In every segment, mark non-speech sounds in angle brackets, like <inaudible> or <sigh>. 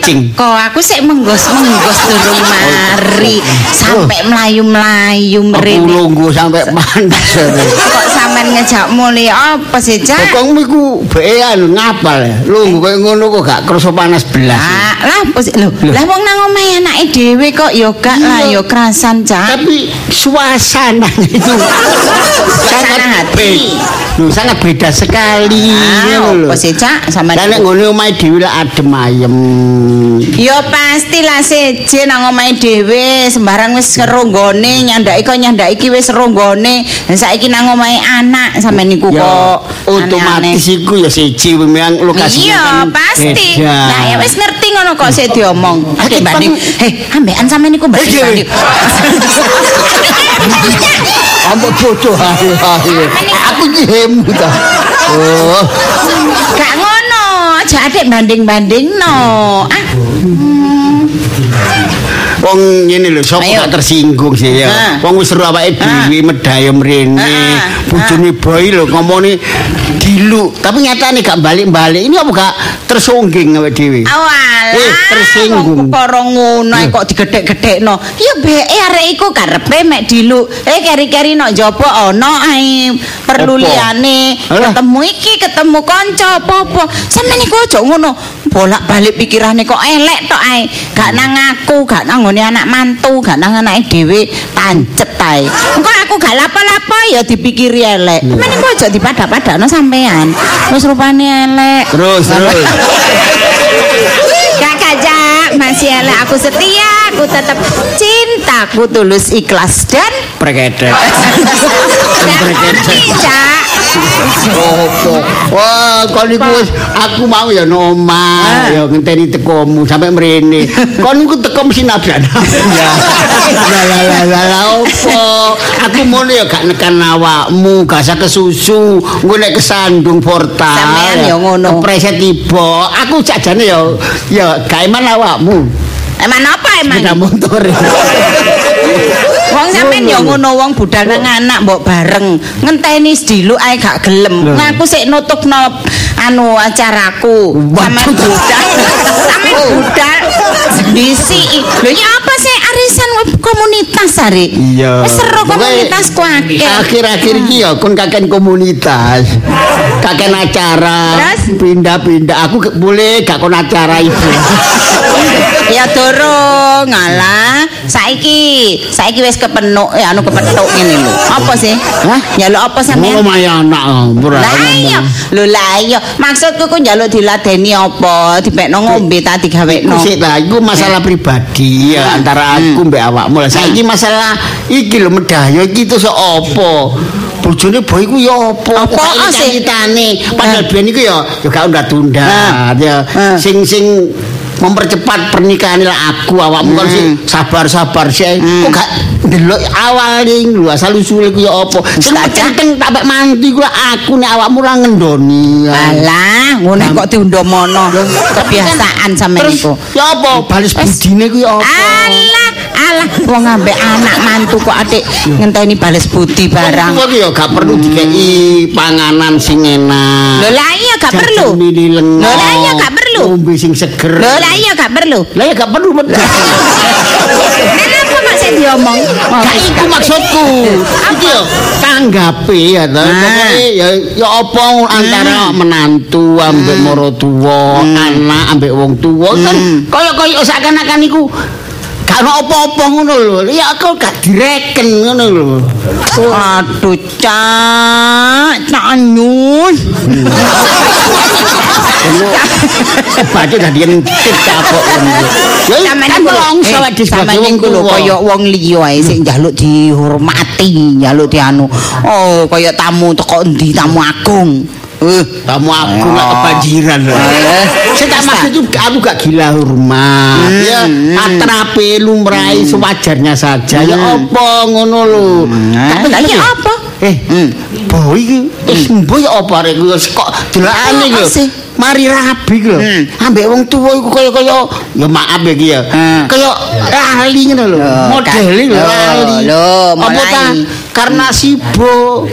kucing. teko aku sik menggos-menggos durung mari. Sampai melayu-melayu Aku mrene. nunggu sampai panas. Kok sampean ngejak muli apa sih, Cak? Pokoknya iku bean ngapal ya. Lunggu kayak ngono kok gak kerasa panas belas. Ah, lah apa sih? Loh, lah wong nang omahe anake dhewe kok ya gak lah ya kerasan, Cak. Tapi suasananya itu <laughs> sangat hati. beda. Loh, sangat beda sekali. Ah, lho. apa sih, Cak? Sampean Lah nek ngene omahe dhewe lah adem ayem. Ya pastilah seje nang omahe dhewe sembarang wis ngeronggone nyandaki kok nyandaki wis ronggone saiki nang omahe anak sampe niku kok otomatis iku ya siji memang lokasinya Iya, pasti. Nah, ya wis ngerti ngono kok sik diomong. Kan- Heh, ambekan sampe niku Eh, banding. dewe. banding. <laughs> Ambek bodoh ayo ayo. Aku hemu ta. Oh, Gak ngono, aja adik banding-bandingno. Ah, wong ngene lho sapa gak tersinggung sih ya. Ah. Wong wis seru awake dhewe medaya mrene. Ah. Bojone boy lho ngomongne dilu, tapi nyatane gak balik-balik. Ini apa gak tersungging awake dhewe? Awalah, Eh, tersinggung. kepara ngono kok digedhek-gedhekno. Ya beke arek iku karepe mek diluk. Eh keri-keri nok njaba ana ae perlu liyane. Ketemu iki, ketemu kanca apa-apa. Sampeyan iku aja ngono. Bolak-balik pikirane kok elek tok ae. Gak nang aku, gak nang nggone anak mantu, gak nang anake dhewe pancet ae. Engko aku gak lapo-lapo ya dipikiri elek. Sampeyan iku aja dipada-padakno sampean. Wis rupane elek. Terus terus. Gak kajak, masih elek aku setia, aku tetap cinta, aku tulus ikhlas dan Prekedek. <laughs> dan Cak. Opo? Wah, kon niku wis aku mau ya nomah, ya ngenteni tekomu sampai mrene. Kon niku teko mesti nabrak. Ya. Lah lah lah lah lah, opo? Aku mono ya gak nekan awakmu, gak usah kesusu. Engko nek kesandung portal. Sampean ya ngono. Kepreset tiba. Aku jajane ya ya gak eman awakmu. Emang apa emang? Sepeda motor. <laughs> Wong sampean ya ngono wong budal nang anak mbok bareng. Ngenteni sediluk ae gak gelem. Lho. Nah, aku sik nutupno anu acaraku. Sampean Waduh. budal. <laughs> Sampean budal. Disi. Lho ya apa sih arisan komunitas hari? Iya. Wis seru Pokoknya komunitasku akeh. Akhir-akhir iki ya kon kaken komunitas. Kaken acara. Pindah-pindah. Aku boleh gak kon acara itu. Ya durung, ngalah. Saiki, saiki wis kepenuk, ya anu kepethuk ngene lho. Apa sih? Hah? Nyaluk apa sampean? Ngomong aja anak. ora ngomong. lho lah iya. Maksudku ku njaluk diladeni apa? Dipekno ngombe ta digawekno. sih lah, iku masalah pribadi ya antara aku mbek awakmu lah. Saiki masalah iki lho medaya iki terus apa? Bojone boy iku ya apa? Apa sih? Padahal biyen iku ya ya gak Ah. ya. Sing sing mempercepat pernikahan lah aku awakmu kan sih sabar-sabar sih kok gak ndelok awaling lho asal usule ku ya apa? Cacak. penting tak mek manti ku aku nek awakmu ra ngendoni. Alah, ngono kok diundomono. Kebiasaan terus iku. ya apa? Balas budine ku ya apa? Alah, alah wong ambek anak mantu kok adik ngenteni bales budi barang. Kok ya gak perlu dikei panganan sing enak. Lho lah iya gak perlu. Lho lah iya gak perlu. Ngombe sing seger. Lho lah iya gak perlu. Lah ya gak perlu. Kenapa kok sing diomong? Gak iku maksudku. Iki yo tanggape ya to. Ah. Ya ya apa antara menantu ambek maratuwa, anak ambek wong tuwa kan kaya-kaya seakan-akan iku gak ono apa-apa ngono lho. Ya aku gak direken ngono lho. Aduh, cak, cak anyus. Baca dadi entit kapok. Ya Sampeyan kan iku lho, longso eh, di tuwa. kaya wong liya ae sing njaluk dihormati, njaluk dianu. Oh, kaya tamu teko endi, tamu agung. Eh, tamu aku gak kebanjiran lho. Eh, Saya tak maksud itu aku gak gila hormat. Hmm, Ya, atrape lumrahi sewajarnya saja. Ya apa ngono lho. Nah, lah ya apa? Eh, boy iki wis mbuh ya apa iku kok delokane lho. sih? Mari rabi lho. Hmm. Ambek wong tuwa iku kaya-kaya ya maaf ya iki ya. Hmm. Kaya ahli ngono lho. Modele lho Lho, ahli. lho, Apa ta? Karena sibuk.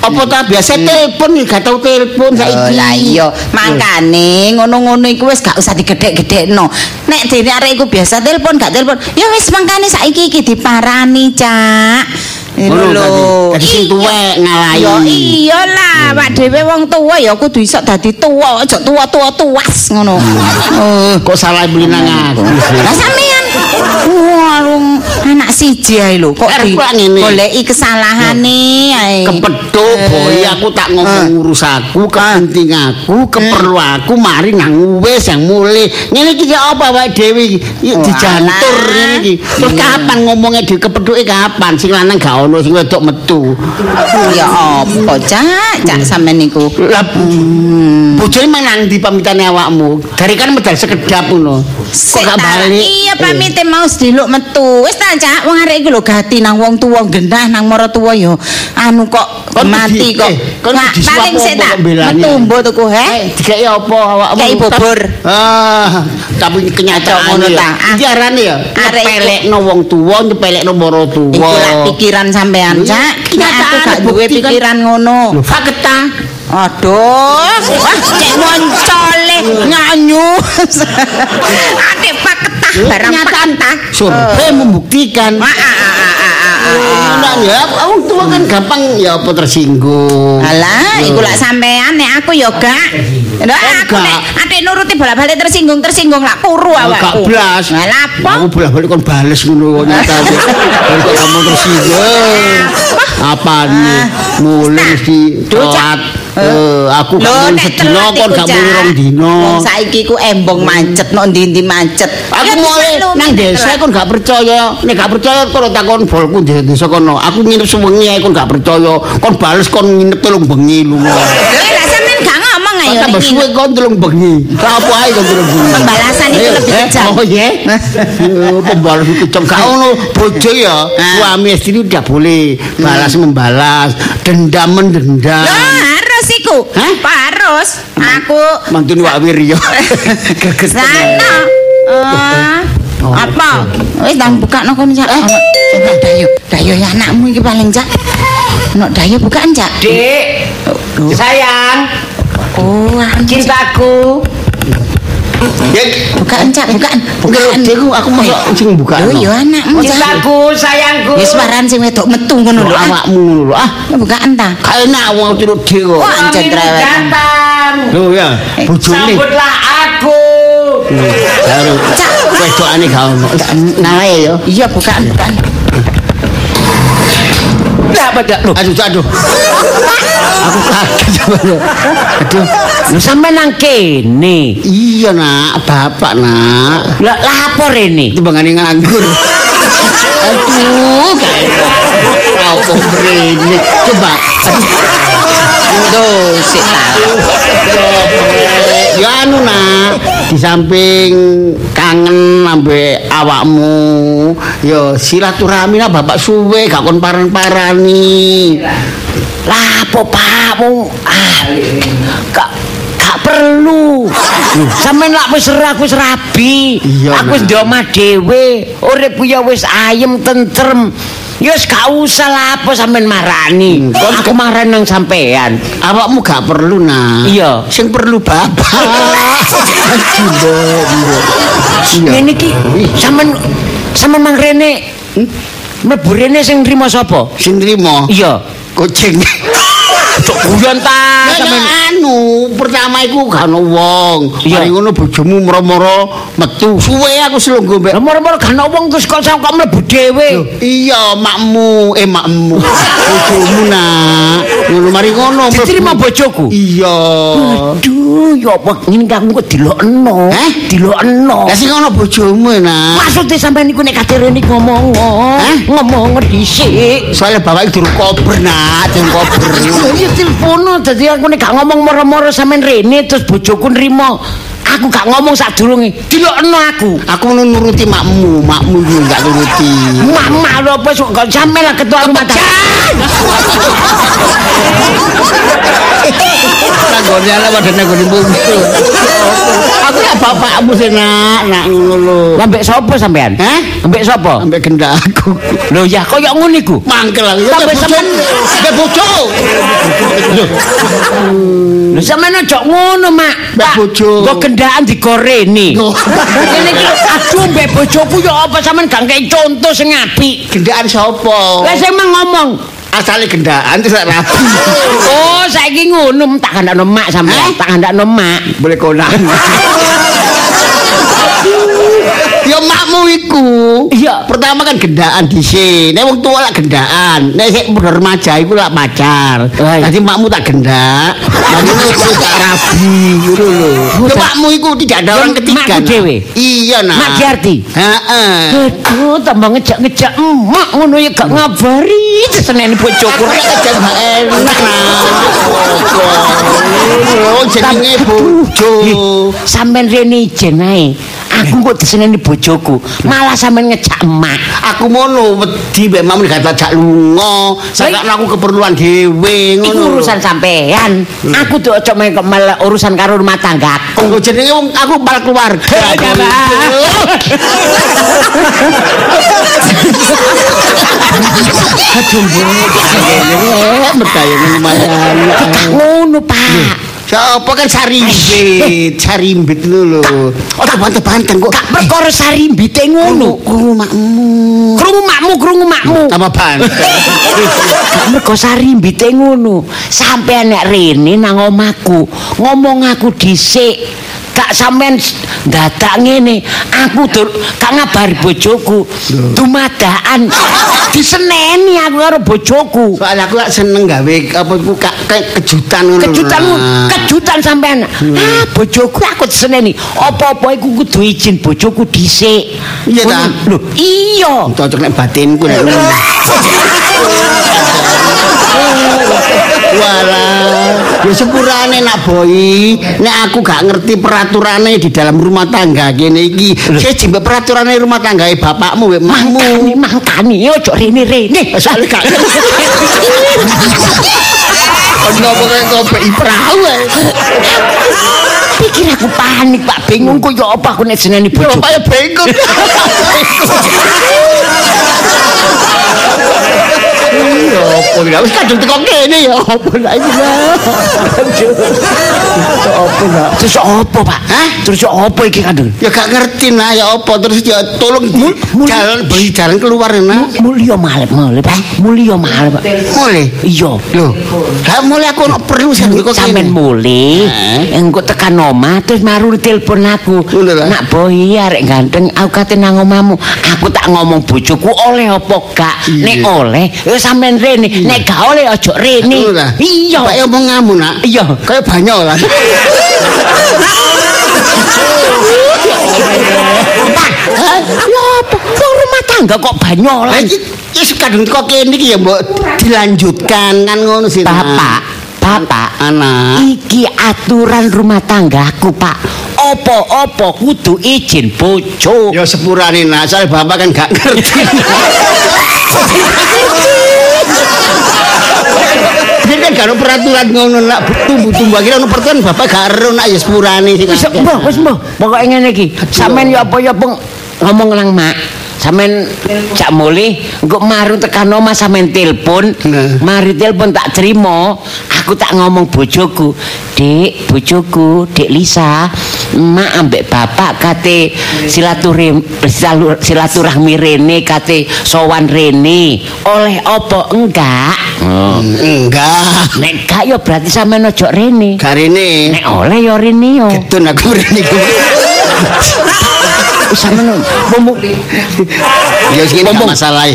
Apa ta biasa telepon nih gak tau telepon Oh, saiki. lah iya, makane ngono-ngono iku wis gak usah digedhek-gedhekno. Nek dene arek iku biasa telepon gak telepon, ya wis mangkane saiki iki diparani, Cak. Ngono Lho. Dadi sing tuwek ngalahi. Ya iyalah, Pak dhewe wong tuwa ya kudu iso dadi tuwa, aja tuwa-tuwa tuwas ngono. Oh, kok salah beli nang aku. Lah sampean warung anak siji ae lho kok goleki kesalahane ae. Kepethuk Eh. boy aku tak ngomong ngurus aku, kepenting aku, keperlu aku mari nang wis yang mulai. Ngene iki ya apa wae dhewe iki? Dijantur ngene iki. Terus kapan ngomongnya di kepethuke kapan? Sing lanang gak ono, sing wedok metu. Ya apa, Cak? Cak sampean niku. Lah bojone menang di pamitane awakmu. Dari kan medal sekedap ngono. Kok gak balik? Iya pamite mau sediluk metu. Wis ta, Cak, wong arek iki lho gati nang wong tuwa genah nang maratuwa ya. Anu kok Kon mati kok. eh, kon paling sik tak metu mbo tuku, he. Eh, dikai apa awakmu? Dikai bubur. Ah, tapi kenyataan ngono ya. ta. Ah. Iki arane ya. Arek Nyepelekno wong tuwa, nyepelekno mara tuwa. Iku lah pikiran sampean, Cak. Nek aku gak duwe pikiran ngono. Fakta. Aduh, wah cek moncole nyanyu. <laughs> Adek paketah barang Kenyataan. paketah. Survei membuktikan. Ah, ah, ah, ah. Nah, ya, wong tua kan gampang ya apa tersinggung. Alah, iku lak sampean nek aku ya gak. Lha aku gak. Nek nuruti bolak-balik tersinggung tersinggung lak kuru Gak awakku. blas. Lah lha apa? Aku bolak-balik kon bales ngono nyata. <laughs> Kok kamu tersinggung. Apa nih? Mulai mesti telat. Eh, aku Lho, nek sedino telat kon gak mulu rong dino. Wong saiki ku embong mancet no ndi-ndi mancet. Aku mulai dimaklumi nang desa kon gak percaya. Nek gak percaya kon takon bolku di desa kono. Aku nginep sewengi ae kon gak percaya. Kon bales kon nginep telung bengi lunga. Lha lah sampean gak ngomong ayo Kok tambah suwe kon telung bengi. Lah apa ae kon telung bengi. Pembalasan itu Eh, lebih eh, kejam. Oh iya. Eh, Pembalasan itu kejam. Gak ono bojo ya. Suami istri tidak boleh balas membalas, dendam mendendam. Harus iku. Pak harus. Aku Mantun Wak Wiryo. <laughs> Geges tenan. Sana. Eh, Oh. apa? Wis ndang buka no kon Cak. Ono dayo. Dayo ya anakmu iki paling Cak. Ono dayo bukaan Cak. Dik, sayang, Oh, Cak. cintaku. Ya, bukaan Cak, bukaan. enggak Bukaan. Deku aku masuk sing buka. Lho yo anakmu Cak. Cintaku, sayangku. Ya suaran sing wedok metu ngono lho. ah. awakmu ngono lho. Ah, Ya bukaan ta. gak enak wong tidur dhewe. Rewet. datang. Lho ya, bojone. Sambutlah aku. Baru wedokane gak ono. Nae ya. Iya bukaan, bukaan. Lah pada lu. Aduh, aduh. Aku kaget. Aduh. Lu sampe nang kene. Iya nak, bapak nak. Lah lapor ini. Itu bangane nganggur. Aduh, kayak apa begini? Coba. Aduh, sik ta. Ya anu nak, di samping kangen ambe awakmu, ya silaturahmi lah bapak suwe gak kon paran-parani. Lapo Pak, wong ah gak gak perlu. Sampeyan lak wis ra wis rabi. Aku wis omah dhewe. Urip ku ya wis ayem tentrem. Ya wis gak usah lah apa sampean marani. Hmm, Kon aku marani nang sampean. Awakmu gak perlu nak. Iya. Sing perlu bapak. <laughs> Ngene iki sampean sampean mang rene mlebu rene sing nrimo sapa? Sing nrimo Iya. kucing. <laughs> Guyon ta Lah sampean. anu, pertama iku gak ono wong. Mari ngono bojomu moro-moro metu. Suwe aku selungguh mbek. Lah moro-moro gak ana wong terus kok kok mlebu dhewe. Iya, makmu, eh makmu. Bojomu nak. Ngono mari ngono. Diterima bojoku. Iya. Aduh, ya apa ngene iki aku kok dilokno. Heh? Dilokno. Lah sing ono bojomu nak. Maksudnya sampean niku nek kate rene ngomong, Hah? ngomong dhisik. Soalnya bapak durung kober nak, durung kober. Telepono dadi aku nek gak ngomong moro-moro sampean rene terus bojoku nrimo. Aku gak ngomong sadurunge. Dilokno aku. Aku nuruti makmu, makmu iki enggak nuruti. Mama lho apa sok gak sampe lah ketua rumah tangga. Tanggone ala padha nggone bungsu. Aku ya bapakmu sih nak, nak ngono lho. Ambek sapa sampean? Hah? Ambek sapa? Ambek gendak aku. Lho ya koyo ngono iku. Mangkel aku. Sampai bojo. sampean- Ya bojo. Lho sampean ngono, Mak. Pak, bojo. Kok kendaan digoreni. Oh. <laughs> Ngene iki aduh mbek bojoku ya apa sampean gak ngei contoh sing apik. Gendakan sapa? Lah sing mang ngomong. Asale gendakan terus rapi. Oh, saiki ngono tak kandakno mak sampean, tak kandakno mak. Boleh konang. <laughs> Ya makmu iku. Iya. Pertama kan gendaan dhisik. Nek wong tuwa lak gendaan. Nek sik udah remaja iku lak pacar. Dadi makmu tak gendak. Ngono iku tak rabi ngono lho. Ya makmu iku tidak ada orang ketiga. makku Nak. dhewe? Iya nah. Mak Giarti? Heeh. Aduh, tambah ngejak-ngejak emak ngono ya gak ngabari seneni bojoku rek. aja gak enak. Oh jenenge bojo. Sampeyan rene ijen ae. Aku kok diseneni bojoku, malah sampeyan ngejak emak. Aku mono wedi mbek mam gak tak lunga. Sakakno aku keperluan dhewe ngono. urusan sampean. Aku tuh ojo main malah urusan karo rumah tanggaku. Oh, jenenge wong aku pal keluarga. Ya. Aduh, mbok. Medaya lumayan. Ngono, Pak. Siapa kan sarimbit, sarimbit lho lho. Oh, tak banteng-banteng kok. Gak perkara sarimbite ngono. Krungu makmu. Krungu makmu, krungu makmu. Tambah banteng. Gak mergo sarimbite ngono. Sampeyan nek rene nang omahku, ngomong aku dhisik. Gak sampean dadak ngene. Aku dur gak ngabari bojoku. Dumadakan diseneni aku karo bojoku. Soalnya aku lak seneng gawe apa iku kejutan ngono. Kejutan kejutan sampean. Ah, bojoku aku diseneni. Apa-apa iku kudu izin bojoku dhisik. Iya ta? Lho, iya. cocok nek batinku nek <laughs> ya sepurane nak boy, nek aku gak ngerti peraturane di dalam rumah tangga kene iki. Saya jembe peraturane rumah tanggae bapakmu wek Mangkani, makmu. mangkani, ojo rene-rene. Soale gak <laughs> Ono pokoke kopeki perahu ae. Pikir aku panik, Pak. Bingung kok ya apa aku nek jenenge Yo bojoku. kaya bengkok. <laughs> Iya, apa ya? Wis kadung teko kene ya apa lak iki lah. Apa lak? Terus apa, Pak? Hah? Terus apa iki kandung? Ya gak ngerti nah ya apa terus ya tolong jalan bagi jalan keluar nah. Mulya malih, malih, Pak. Mulya malih, Pak. Mulai. Iya. Loh, gak mulai aku ono perlu sing kok Sampeyan kene. mulih, engko tekan omah terus maru telepon aku. Lah. Nak boy arek ganteng, aku kate nang omahmu. Aku tak ngomong bojoku oleh apa gak? Nek oleh, sampean rene. Nek gak oleh ojo rene. Iya. Pak omong ngamu nak. Iya. Kayak banyak lah. Ya apa? Wong rumah tangga kok banyolan. ya kadung teko kene iki ya mbok dilanjutkan kan ngono sih. Bapak, Bapak, anak. iki aturan rumah tanggaku, Pak. Opo-opo kudu izin bojo. Ya sepurane nak, soal bapak kan gak ngerti. Kan ada peraturan ngono nak tumbuh-tumbuh akhirnya ono peraturan bapak gak ero nak ya sepurane sih. Wis mbah, wis mbah. Pokoke ngene iki. Sampeyan ya apa ya peng ngomong nang mak. Sampeyan cak mulih engko maru tekan omah sampeyan telepon. Nah. Mari telepon tak terima. Aku tak ngomong bojoku. Dik, bojoku, Dik Lisa, emak ambek bapak kate silaturahmi silaturahmi rene kate sowan rene. Oleh apa enggak? Oh. Enggak. Nek gak ya berarti sampeyan ojo rene. Gak rene. Nek oleh ya rene yo. Ketun aku rene ku. Sampeyan ngomong Ya sing gak masalah Ya.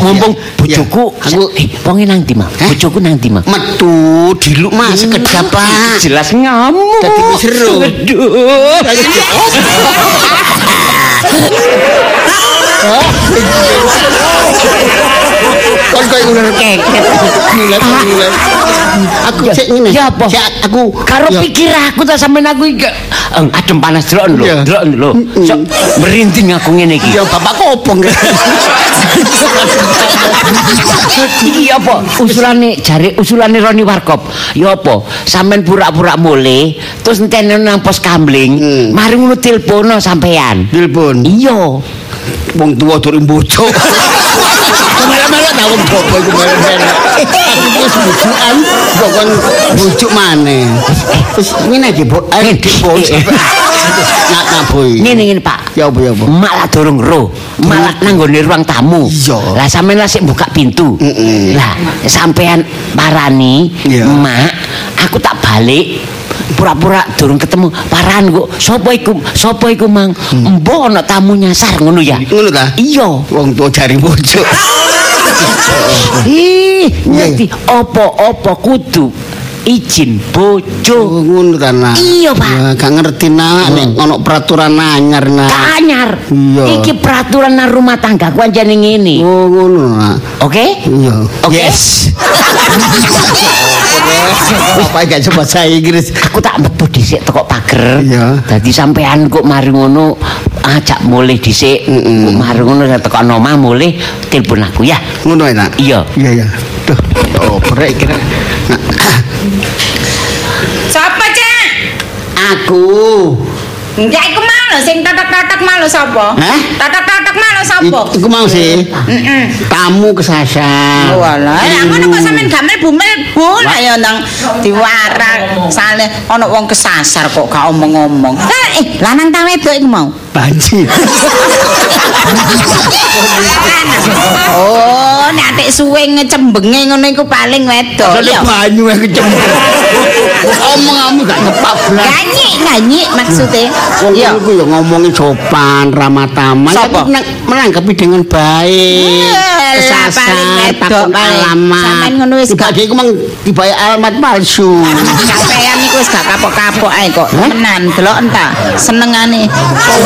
bojoku Aku eh wonge nang ndi Hah? bojoku nang ndi mah metu diluk mas sekedap pak. jelas ngamuk Dadi seru. Aduh. <laughs> Kon koyo keket. Ngulet. Aku cek ngene. Ya apa? Cek aku karo pikir aku ta sampean aku iki adem panas delok lho, delok lho. Sok merinding aku ngene iki. Ya bapak kopong. Iki apa? Usulane jare usulane Roni Warkop. Ya apa? Sampeyan pura-pura mulih terus entene nang pos kambling, Hmm. mari ngono tilpono sampean. Telepon. Iya. Wong tuwa durung bocok. <laughs> Melek-melek ta wong dopo iku. Aku wis bujukan kok kon bujuk maneh. Wis ngene iki, Bu. Ayo dipun. <laughs> Nak nak boy. Ngene ngene Pak. Ya apa ya apa? Malah durung ro, malah nang nggone ruang tamu. Iya. Lah sampean lah sik buka pintu. Mm-mm. Lah sampean parani. Mak, aku tak balik pura-pura durung ketemu. Paran kok sapa iku sapa iku mang? Embo ana tamu nyasar ngono ya? Ngono ta? iya. Wong tuwa jari bocok. <laughs> ih ngerti apa-apa kudu izin bojo Oh, ngono ta nak. Iya, Pak. Ya, gak ngerti nak nek ono peraturan anyar nak. kanyar Iya. iki peraturan nang rumah tangga ku ngene Oh, ngono nak. oke Iya. Oke. Yes. <laughs> Apa gak coba saya Inggris? aku tak metu dhisik teko pager. Iya. Dadi sampean kok mari ngono ajak mulih dhisik. Mm-mm. Kok mari ngono teko omah mulih telepon aku ya. Ngono ya nak. Iya. Iya ya. Duh. Oh, brek kira. Sapa, Cak? Aku. Enggak iku mau lho sing totok-totok mau lho sapa? Hah? Totok-totok mau lho sapa? Iku mau sih. Heeh. Tamu kesasar. Oh alah, lah ngono kok sampean gak mlebu-mlebu lah ya nang diwarak sale ana wong kesasar kok gak omong-omong. Eh, eh, lanang ta wedok iku mau? Banjir. <laughs> Oh, <laughs> nek atik suwe ngecembenge ngono iku paling wedok. Ya. banyu yang kecemplung. Omong-omong gak ngepak blas. Ganyi, ganyi maksudnya. Wong Iya. iku ya ngomongin sopan, ramah tamah. Sapa? Tapi nang- menanggapi dengan baik. Kesasar, wedok, takon paling. alamat. Sampean ngono wis gak- iku mang dibayar alamat palsu. Sampean iku wis gak kapok-kapok ae kok. Tenan, delok entah. Senengane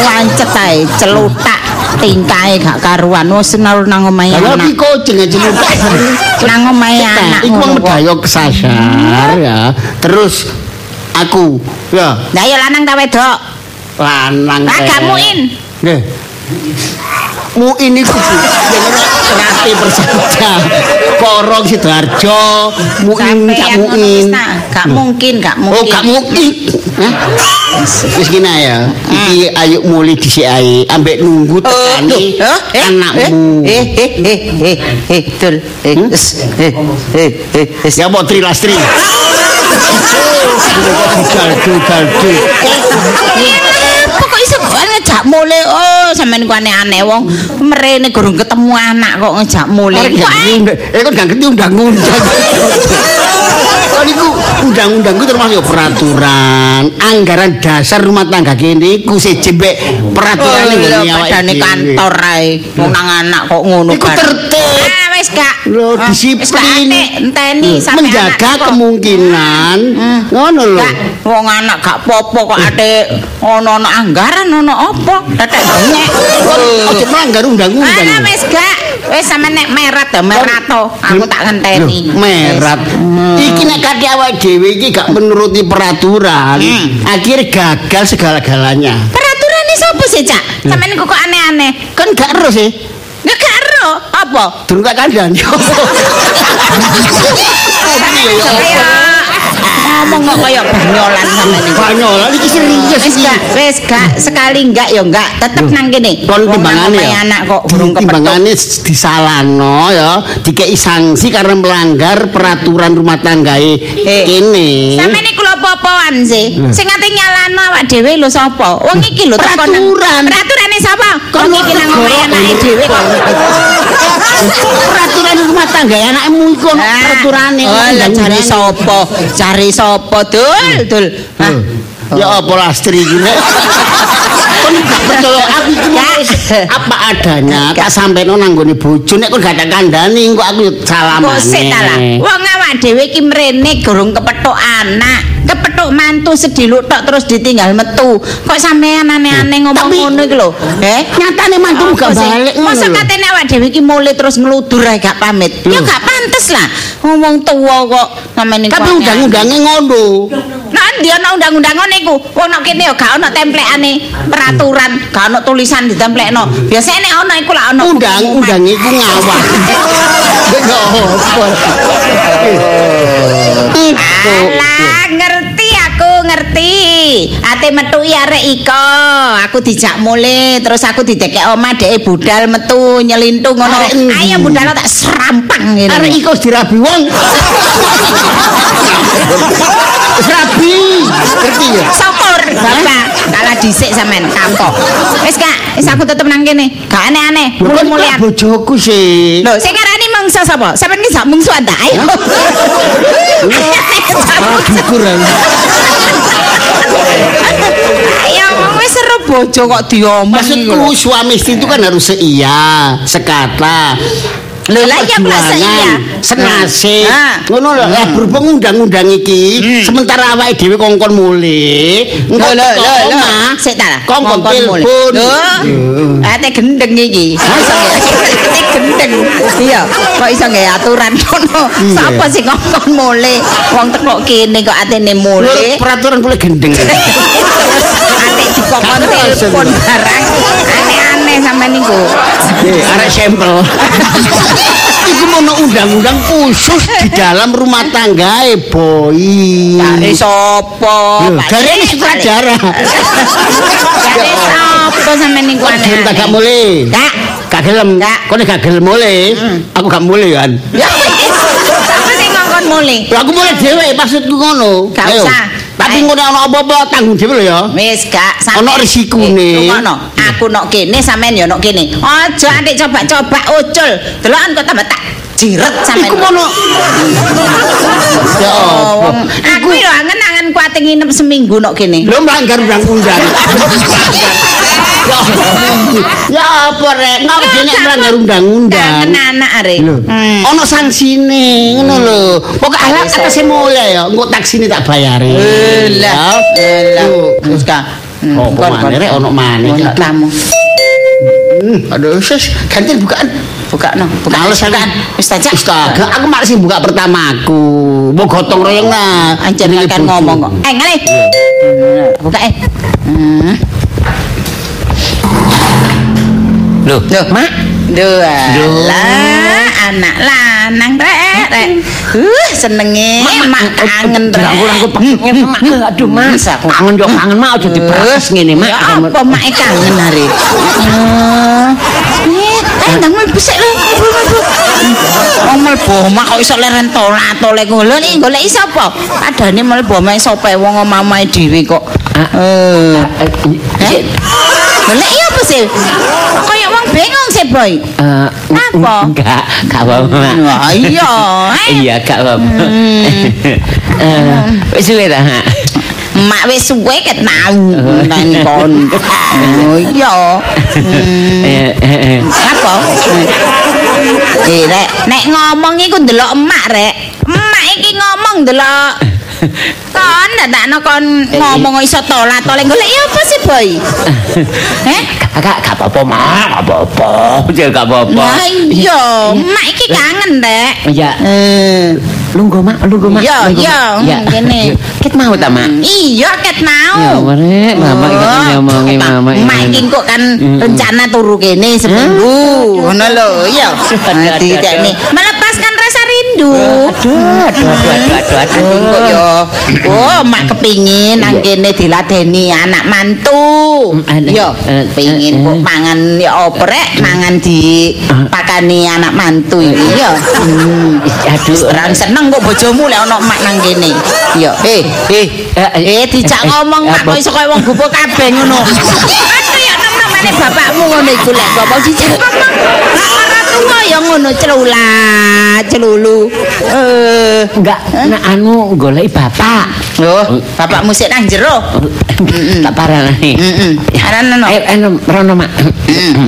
wancet ae, celutak tingkae gak karuan. Wis sinau nang omahe anak. kucing aja lupa. Nang omahe anak. Iku wong kok. medayok kesasar ya. Terus aku ya Lah ya lanang ta wedok? lanang. Lah teh. gak muin. Nggih. Muin iku rati persaja. Korong Sidoarjo, gak Sampean ngono wis muin. ta. Gak mungkin, gak Oh, mungkin. gak muin. Hah? Wis gini ya. Iki ayo mulai dhisik ae ambek nunggu tekani anakmu. Eh, eh, eh, eh, eh, dul. Eh, Hmm? es, eh, eh, eh. Ya mau tri lastri. Galdu <laughs> galdu. Apa kok iso kok ngejak mulai? Oh, sampean ku aneh-aneh wong merene gurung ketemu anak kok ngejak ngerti undang- Eh kok gak ngerti undang-undang. <laughs> Kan iku undang-undang ku termasuk peraturan, anggaran dasar rumah tangga kene iku siji mbek peraturan Oh, ngene awake padane dhewe. kantor ae. Wong nang anak kok ngono Iku tertib. Wis gak. Lho, Ah, disiplin. Enteni menjaga kemungkinan ngono lho. Wong anak gak popo kok ate ono-ono anggaran ono apa? Tetek bengek. Kon aja melanggar undang-undang. Ana wis gak. Wis sampe nek merat to, merat. Aku tak ngenteni. Loh, merat. Iki nek kate awake dhewe iki gak menuruti peraturan, akhirnya gagal segala-galanya. Peraturan sapa sih, Cak? Sampeyan kok aneh-aneh. Kan gak ero sih. <laughs> Ya ero. Apa? Durung tak kandhani. Ngomong kok kaya banyolan sampeyan iki. Banyolan iki serius iki. gak, wis gak sekali enggak ya enggak, tetep nang kene. Kon timbangane ya. anak kok burung kepethuk. timbangane disalahno ya, dikei sanksi karena melanggar peraturan rumah tanggae Eh, kene. Sampeyan iki apa-apaan sih? Sing ngate nyalano awak dhewe lho sapa? Wong iki lho teko nang- Peraturan. Peraturane sapa? Kon iki nang omahe anake dhewe kok. peraturan rumah tangga anakmu iku ono Ah, peraturane. Oh, lah cari sapa? Cari sapa, Dul? Dul. Hah? Ya apa lastri iki nek. Kon gak percaya aku iki apa adanya tak sampeno nang nggone bojo nek kon gak tak kandhani kok aku salah Kok sik ta lah. Wong awak dhewe iki mrene gurung kepethuk anak, kepethuk mantu sediluk tok terus ditinggal metu. Kok sampean aneh-aneh ngomong Tapi- ngono iki lho. Eh? Nyatane mantu gak Apa sih? balik ngono Masa katene awak dhewe iki mulai terus ngludur ae gak pamit. Ya gak pantes lah. Ngomong tua kok sampean iki. Tapi aneh-aneh. undang-undangnya ngono. Nah, ndi ana undang-undang ngene iku. Wong nek kene ya gak ana templekane peraturan, gak ana tulisan ditemplekno. Biasane nek ana iku lak ana Undang-undang iku ngawak. <laughs> <laughs> <laughs> Apa? Alah, ngerti aku, ngerti. Ate metu arek iko. Aku dijak mule, terus aku didekek omah dhek budal metu nyelintung ngono. Ayo budal tak serampang ngene. Arek iku wis dirabi wong. Rabi. Ngerti ya? Sopor, Bapak. Kalah dhisik sampean kampok. Wis Kak, wis aku tetep nang kene. Gak aneh-aneh. Mulai-mulian. bojoku sih. Lho, sing ngarani mangsa sapa? Sampeyan ki sak mungsu anda. Ayo. <laughs> Ayo, wis seru bojo kok diomong iki. Maksudku suami istri itu kan harus seia, sekata. Lho lah ya plase iya. Senasib. Ah. Ngono lho, lah berhubung undang-undang iki, sementara awake dhewe kongkon mule, engko Lho lho lho lho. Sik ta kongkon telepon. Lho. Ate gendeng iki. <laughs> Ate gendeng. Iya, kok iso nggae aturan ngono. Sapa sing ngongkon mule? Wong teko kene kok atene mule. peraturan boleh gendeng. <laughs> Ate dikongkon telepon barang. Aneh-aneh sampean niku. Arek <laughs> sampel. Iku mono undang-undang khusus di dalam rumah tanggae, boy. Dari sapa? Dari ini sutradara. Dari sapa sampean niku Kok gelem tak gak mulai? Gak. Gak gelem. Kok gak gelem mulai, aku gak mulai kan. Sapa sing ngongkon mule? Lho aku mulai dhewe maksudku ngono. Gak usah. Tapi ngono ana apa-apa tanggung dhewe lho ya. Wis gak Ono risikune. Ngono. Aku nok kene sampean ya nok kene. Aja antik coba-coba ucul. Delokan kok tambah tak jiret sampean. Iku mono. Ya apa? wong- aku yo angen-angen kuat nginep seminggu nok kene. Lho melanggar undang-undang. <laughs> Ya apa rek? Ngapa dene melanggar undang-undang? Kangen anak arek. Hmm. ono sanksine ngono lho. Pokoke ala atase mulai ya, engko taksine tak bayari. Lah, lah. Wis ka. Oh, maneh rek ono maneh. Ono tamu. Hmm, Aduh, sis, ganti bukaan. Buka no, buka Males aku. bukaan. Wis tajak. Astaga, aku malah sih buka pertama aku. Mau gotong royong lah. Anjir kan ngomong kok. Eh, ngene. Buka eh. Loh, Loh, Mak. Duh, alah, anak lanang rek, rek. Uh, senenge mak kangen rek. Aku aku pengen mak. Aduh, Mas. Aku- Kangen yo kangen mak aja diberes ngene, Mak. Ya apa mak kangen hari. Eh, eh nang mlebu sik lho. Wong mlebu mak kok iso leren tolat-tole ngono iki golek sapa? Padane mlebu mak sapa wong omamae dhewe kok. Eh. Eh? Golek iya apa sih? Wong bingung sih, Boy. Eh, Apa? Enggak, enggak apa-apa, Mak. Wah, iya. <laughs> eh. Iya, enggak apa-apa. <laughs> Eh, Wis suwe ta, Mak? Wis suwe ket tau <laughs> nang kon. Oh iya. Hmm. Eh, eh, eh. Apa? Eh, nek ngomong iku ndelok emak, rek. Emak iki ngomong ndelok kon ndakno kon ngomong iso tolat tole golek ya apa sih, Boy? <laughs> Eh? Kakak gak apa-apa, Mak. Gak apa-apa. Ya gak apa-apa. Lah iya, emak iki kangen, rek. Ya, Eh. lungguh, Mak. Lungguh, Mak. Iya, iya, Mak. Ya. ngene. Ket mau ta, Mak? Iya, ket mau. Ya, Rek, Mama iki kan ngomongi Mama. Mak iki kok kan rencana turu kene seminggu. Ngono lho, iya. Aduh, teknik melepaskan rindu. Aduh, aduh, aduh, aduh, aduh, aduh. Kok yo, oh mak kepingin nang kene diladeni anak mantu. ada. Yo, Eh, pengin eh, kok eh. mangan ya oprek, mangan di pakani anak mantu iki yo. Hmm. Aduh, Terang seneng kok bojomu lek ana mak nang kene. Yo, eh, eh, eh dijak ngomong mak kok iso kaya wong gupo kabeh ngono. Aduh ya nom-nomane bapakmu ngono iku lek bapak dijak ngomong. Tuwa ya ngono celula, celulu. Eh, enggak nak anu golek bapak. oh, bapakmu sik nang jero. Tak parah nih. Heeh. Arane no. Eh, anu, rono, Mak.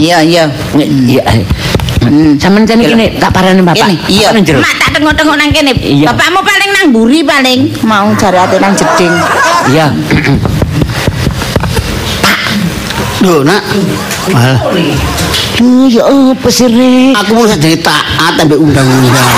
Iya, iya. Iya. Sampeyan jane kene tak parane bapak. Kene, iya. Mak tak tengok-tengok nang kene. Iya. Bapakmu paling nang mburi paling mau cari ate nang jeding. Iya. Lho, Nak. Malah Hmm, ya apa sih, Rek? aku mau jadi taat ambek undang-undang.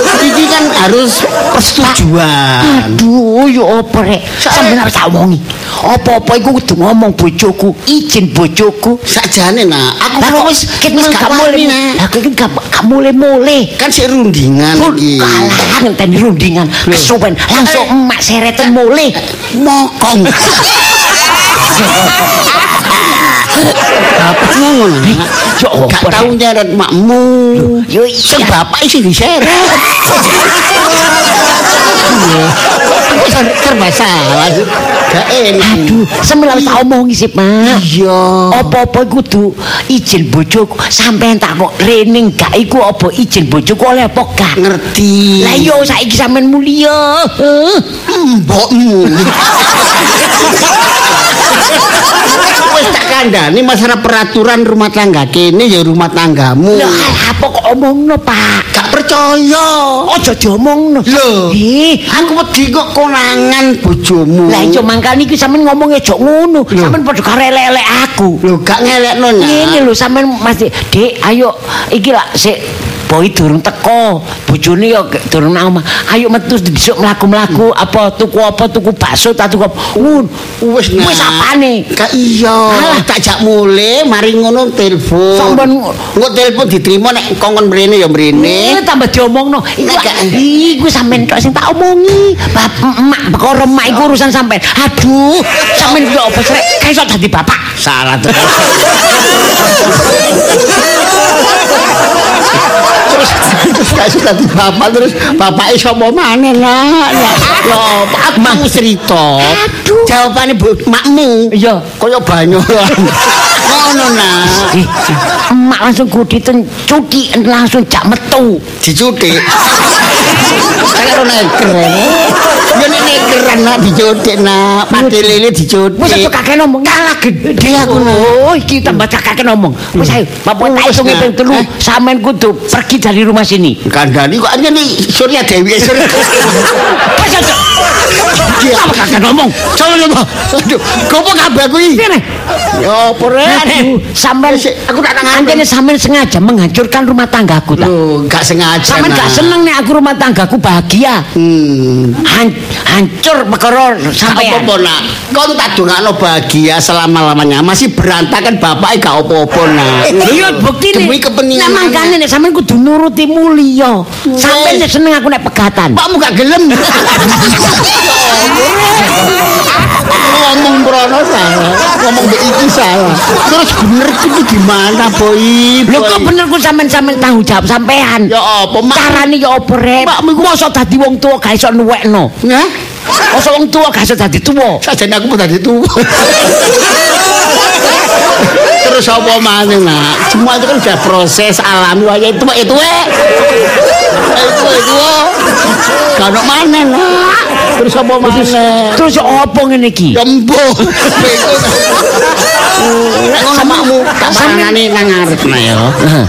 Soalnya kan harus persetujuan. Aduh, yo apa rek? Sampeyan harus tak omongi. Apa-apa iku kudu ngomong bojoku, izin bojoku. Sakjane nak, aku kok kok wis gak nak. Lah kok gak mulai-mulai. Kan sik rundingan iki. Kalah ngenteni rundingan kesuwen langsung emak sereten mulai. Mokong. Bapak ngono nak. Yo Gak apa tau nyeret makmu. Yo Sing iya. bapak isi diseret. <laughs> Iya. Serba salah. Gak enak. Aduh, harus tak omongi sih, Pak. Iya. Apa-apa kudu izin bojoku. Sampeyan tak kok rening gak iku apa izin bojoku oleh apa gak? Ngerti. Lah yo saiki sampean mulia. Mbokmu. Wis tak kandhani masalah peraturan rumah tangga kene ya rumah tanggamu. Lah apa kok omongno, Pak? Gak percaya. Aja diomongno. Lho. Aku wedi kok konangan bojomu. Lah iya mangkane iki sampean ngomong aja ngono. Sampean padha karo elek-elek aku. Lho gak ngelekno. Ngene lho sampean masih Dik, ayo iki lah sik Boy durung teko, bojone ya durung nang omah. Ayo metu besok mlaku-mlaku apa tuku apa tuku bakso ta tuku Wis wis apane? Gak iya. Alah. Tak jak mule mari ngono telepon. Sampean Engko telepon diterima nek kongkon mrene ya mrene. Eh tambah diomongno. Iku gak- iku sampean tok sing tak omongi. Bap emak perkara emak iku urusan sampean. Aduh, sampean yo apa srek? Kae iso dadi bapak. Salah terus <laughs> terus gak suka di bapak terus bapak sapa maneh nak nak lho aku mau cerita. Jawabane bu makmu. Iya. kaya banyu ngono nak Eh, emak langsung kuditen cuci langsung jak metu. dicutik karo neger ya nek negeran nak dicutik nak pati lele dicutik Wis aja kakek ngomong kalah gede aku. Oh, iki tambah kakek ngomong. Wis ayo, bapak tak Nak. ping telu. Eh. Sampean kudu pergi dari rumah sini. kandhani kok nih Surya Dewi eh, Surya Wis aja. Apa kakek ngomong? Coba coba. Aduh, gopo kabeh kuwi? Nek? Ya apa rek? Sik, aku tak tangan. Anjene sampean sengaja menghancurkan rumah tanggaku ta. Loh, gak sengaja. Sampean gak Nak. seneng nek aku rumah tanggaku bahagia. Hmm. Han- hancur perkara sampean. Apa-apa nak? Kon tak dongakno bahagia selama-lamanya. Masih berantakan bapak gak apa-apa nak. Lho yo buktine. Demi kepentingan. Nah mangkane nek sampean kudu nuruti mulya. Sampean nek seneng aku nek pegatan. Pakmu gak gelem. <laughs> ngomong prono salah, ngomong iki salah. Terus bener iki gimana, Boy? Lho Boy? kok bener ku sampean-sampean tanggung jawab sampean. Ya apa, Mak? Carane ya apa rek? Makmu iku- mosok dadi wong tuwa gak iso nuwekno. Nah, Mosok wong tuwa gak iso dadi tuwa. sajane aku mau dadi tuwa. Terus apa maneh nak? Semua itu kan sudah proses alami wae itu itu eh. Itu itu. Kalau mana nak? Terus apa maneh? Terus ya apa ngene iki? Jembo. <laughs> Nek ngono makmu kapanane nang ngarep nah ya.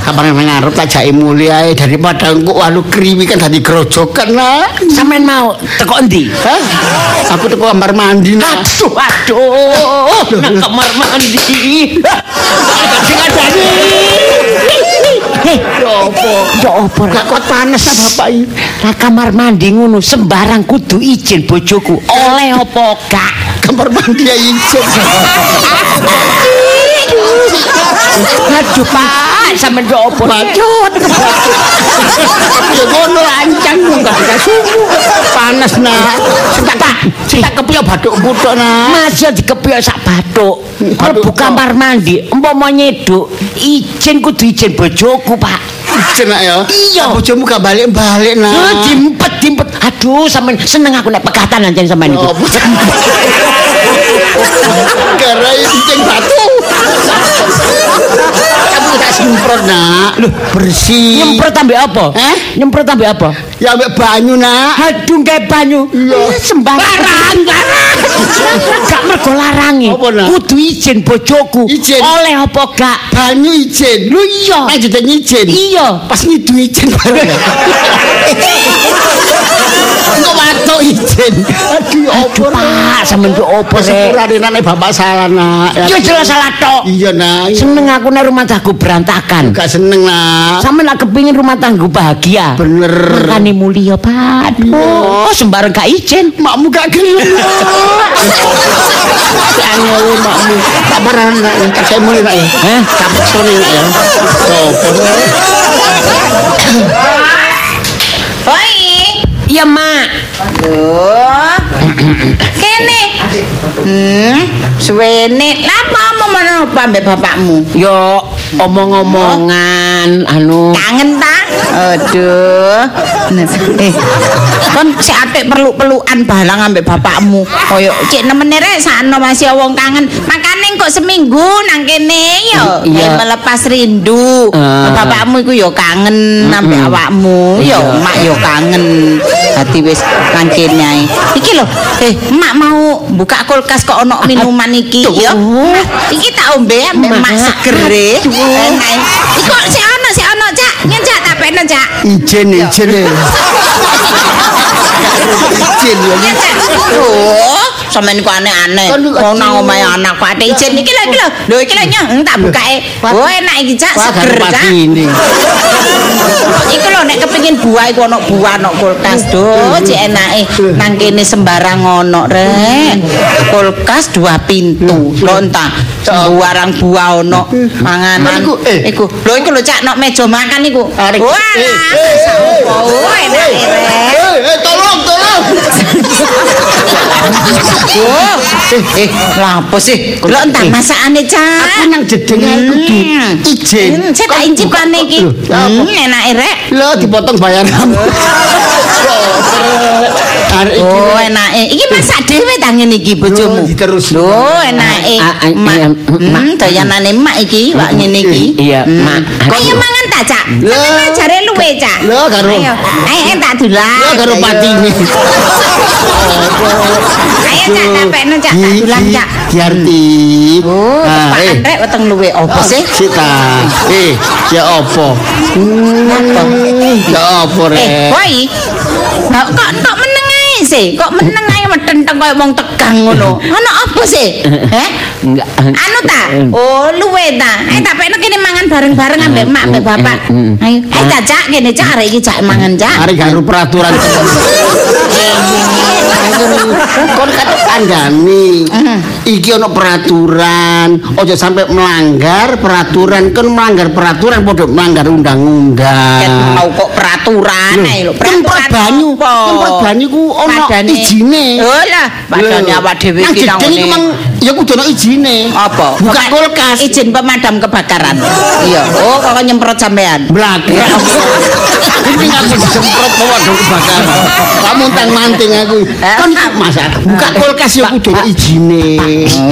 Kapanane nang ngarep tak jake mulia ae daripada engko walu kriwi kan dadi grojokan nak. Sampean mau teko endi? Aku teko kamar mandi nak. Aduh, aduh, nang kamar mandi. Sing adani. Ya apa? ya apa panas lah bapak iki. Lah kamar mandi ngono sembarang kudu izin bojoku. Oleh apa gak? Kamar mandi ya izin. <laughs> Aduh, Pak, sampean yo apa? Bacot. Ya ngono lancang enggak kasumu. Panas nak. Setak kepiye bathukku tok nak. Masih dikepiyok sak bathuk. Mlebu kamar mandi, umpama nyeduk, izin kudu izin bojoku, Pak. Nak ya. Iya. Bojomu gak balik-balik nak. dimpet dimpet. Aduh, sampean seneng aku nek pegatan anjen sampean itu. Apa? <laughs> Gara izin batu. Kamu tak semprot nak. Loh, bersih. Nyemprot ambek apa? Eh? Nyemprot ambek apa? Ya ambek banyu nak. Aduh, kayak banyu. Iya. Eh, Sembarang. Gak mergo larangi. Kudu izin bojoku. Izin? Oleh apa gak? Banyu izin. Lu iya. Jadi izin. Iya. Pas ngidu izin <laughs> bareng. Kok watuk izin. Aduh opo. Pak, sampean ku opo rek? Sepurane bapak salah nak. Ya jelas salah tok. Iya nak. Seneng aku nek rumah tangga berantakan. Gak seneng nak. Sampeyan lak kepingin rumah tangga bahagia. Bener. Makane mulia, Pak. Oh, sembarang gak izin. Makmu gak gelem. <laughs> Angel makmu. Tak parah nak. Tak saya mulai nak ya. Hah? Tak sore nak ya. <laughs> Sopo. <laughs> Iya, Mak. Aduh. Kene. Hmm, suwene. Lah apa omong apa mbek bapakmu? Yo omong-omongan anu Kangen ta? Aduh. Eh, kon sik atik peluk-pelukan balang ambek bapakmu. Kaya cek nemene rek sakno masih wong kangen. Makane kok seminggu nang kene yo. Iya. Kayak melepas rindu. Ah. Bapakmu iku yo kangen ambek awakmu. Yo mak yo kangen. Dadi wis kene ae. Iki lho, eh mak mau buka kulkas kok ono minuman iki yo. Iki tak ombe ambek mak segere. Enak. Iku sik ono sik ono, Cak. Nyen Cak tak pekno, Cak. Izin izin. Izin ya. Oh, sampean iku aneh-aneh. Nang omahe anak kok ate izin iki lho iki lho. Lho iki lho nyeng tak bukae. Oh, enak iki, Cak. Seger, Cak. pati ini. Iku lho nek kepengin buah iku ono buah ono kulkas do, cek enake nang kene sembarang ono rek. Kulkas dua pintu. Lho entah sembarang buah ono manganan. Iku, eh. Iku lho iku lho cak nok meja makan iku. Wah, Eh. Eh, eh, tolong, tolong. Oh, eh, eh, lha apa sih? Lho entah masakane cak. Aku nang jedenge aku izin. Hmm, saya tak incipane iki. Apa? Hmm, enake rek. Lo dipotong bayar kamu. <laughs> Arek iki. Oh, enake. Iki masak dhewe ta ngene iki bojomu. Oh, diterus. Lho, enake. Ah, ah, Mak, iya, Mak. hmm, doyanane mak iki, wak ngene iki. Iya, Hmm. Mak. Ayo mangan ta, Cak? Lho. Sampe ajare luwe, Cak. Lho, karo- Ayo, ayo tak dulan. Lo karo patine. Ayo, Cak, Cak, Cak. Diarti. Oh, tepaan eh. rek weteng luwe. Apa sih? Sita. Eh, ya apa? Apa? Ya Eh, Rek? woi. Nah, kok kok meneng ae sih? Kok meneng ae metenteng koyo wong tegang ngono. <laughs> Ono apa sih? <laughs> Heh? enggak Anu ta? <laughs> Oh, luwe ta. Ayo tak pekno kene mangan bareng-bareng ambek mak ambek bapak. Ayo, ayo tak cak kene cak arek iki cak mangan cak. Arek gak peraturan. Kon kata kandhani. Iki ono peraturan. Ojo sampai melanggar peraturan. Kan melanggar peraturan padha melanggar Ket undang-undang. mau kok peraturan ae lho. Tempat banyu, tempat banyu ku ono ijine. Oh lah, padane awak dhewe iki nang ngene. mang ya kudu ono ijine. Apa? Buka kulkas. Izin pemadam kebakaran. Iya. Oh, kok nyemprot sampean. Blakrak. <laughs> Ini aku disemprot pemadam kebakaran. Kamu tang manting aku. Kan masa buka kulkas ya kudu ono ijine.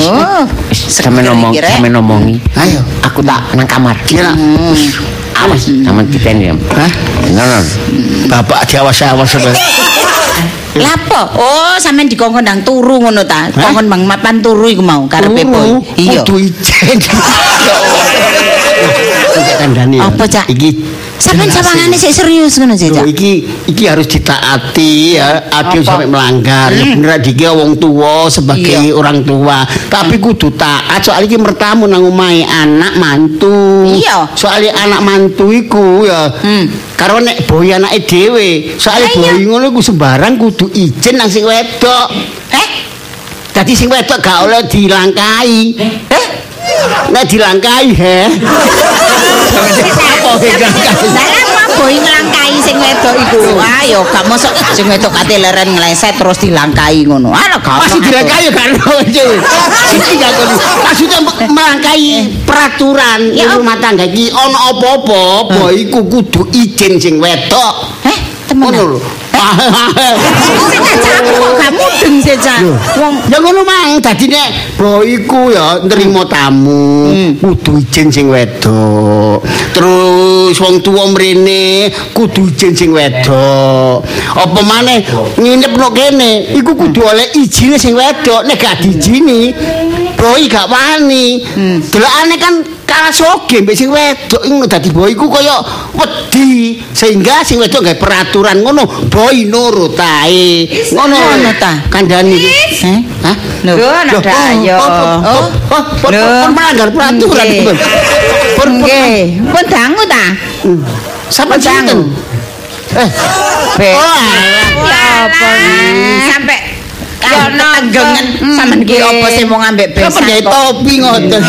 Oh, sampe ngomong sampe ngomongi Ayo. aku tak nang kamar Kira. awas sama diteni Hah? no no Bapak diawas-awas sampe. Lapo? Oh, sampean dikongkon ndang turu ngono ta? Kongkon bang mapan turu iku mau karepe boy. Iya. Kudu ijen. <laughs> Kandhane. Apa, Cak? Iki Sampean sawangane sik serius ngono sih, Cak. iki iki harus ditaati ya, adil sampai melanggar. Ya bener iki wong tua sebagai Iya. orang tua, tapi kudu taat soal iki mertamu nang omahe anak mantu. Iya. Soalnya anak mantu iku ya. Hmm. Karo nek boy anake dhewe, iya. boy ngono iku sembarang kudu izin nang sing wedok. Eh? Dadi sing wedok gak oleh dilangkai. Eh? Nek dilangkai he. Apa dilangkai? Apa boy nglangkai sing wedok iku? Ayo, gak mosok sing wedok kate leren ngleset terus dilangkai ngono. Ala gak. Masih ono dilangkai ya kan Iki gak kon. Maksudnya melangkai peraturan Ya, rumah tangga iki ono apa-apa, boy iku kudu izin sing wedok. Eh, temenan. Ngono lho. Mudeng sih, Cak. Wong Ya ngono mang, dadi nek boy iku ya nrimo tamu, kudu izin sing wedok. Terus wong tuwa mrene kudu izin sing wedok. Apa maneh nginep no kene, iku kudu oleh izine sing wedok. Nek gak diizini, boi gak wani. Delokane kan kalah soge mbek sing wedok ngono dadi boi ku kaya wedi sehingga sing wedok gawe peraturan ngono boi nurut ae. Ngono Ngono ta? Kandhani. Eh? Hah? Lho, anak dayo. Oh, oh, pun Lho. pun melanggar peraturan Nggih. pun. Nggih, dangu ta? sampe Pun dangu. sinten? Eh, oh, apa sampai Ya, tenggengen sampean ki apa sih mau ngambek besan kok? topi ngoten.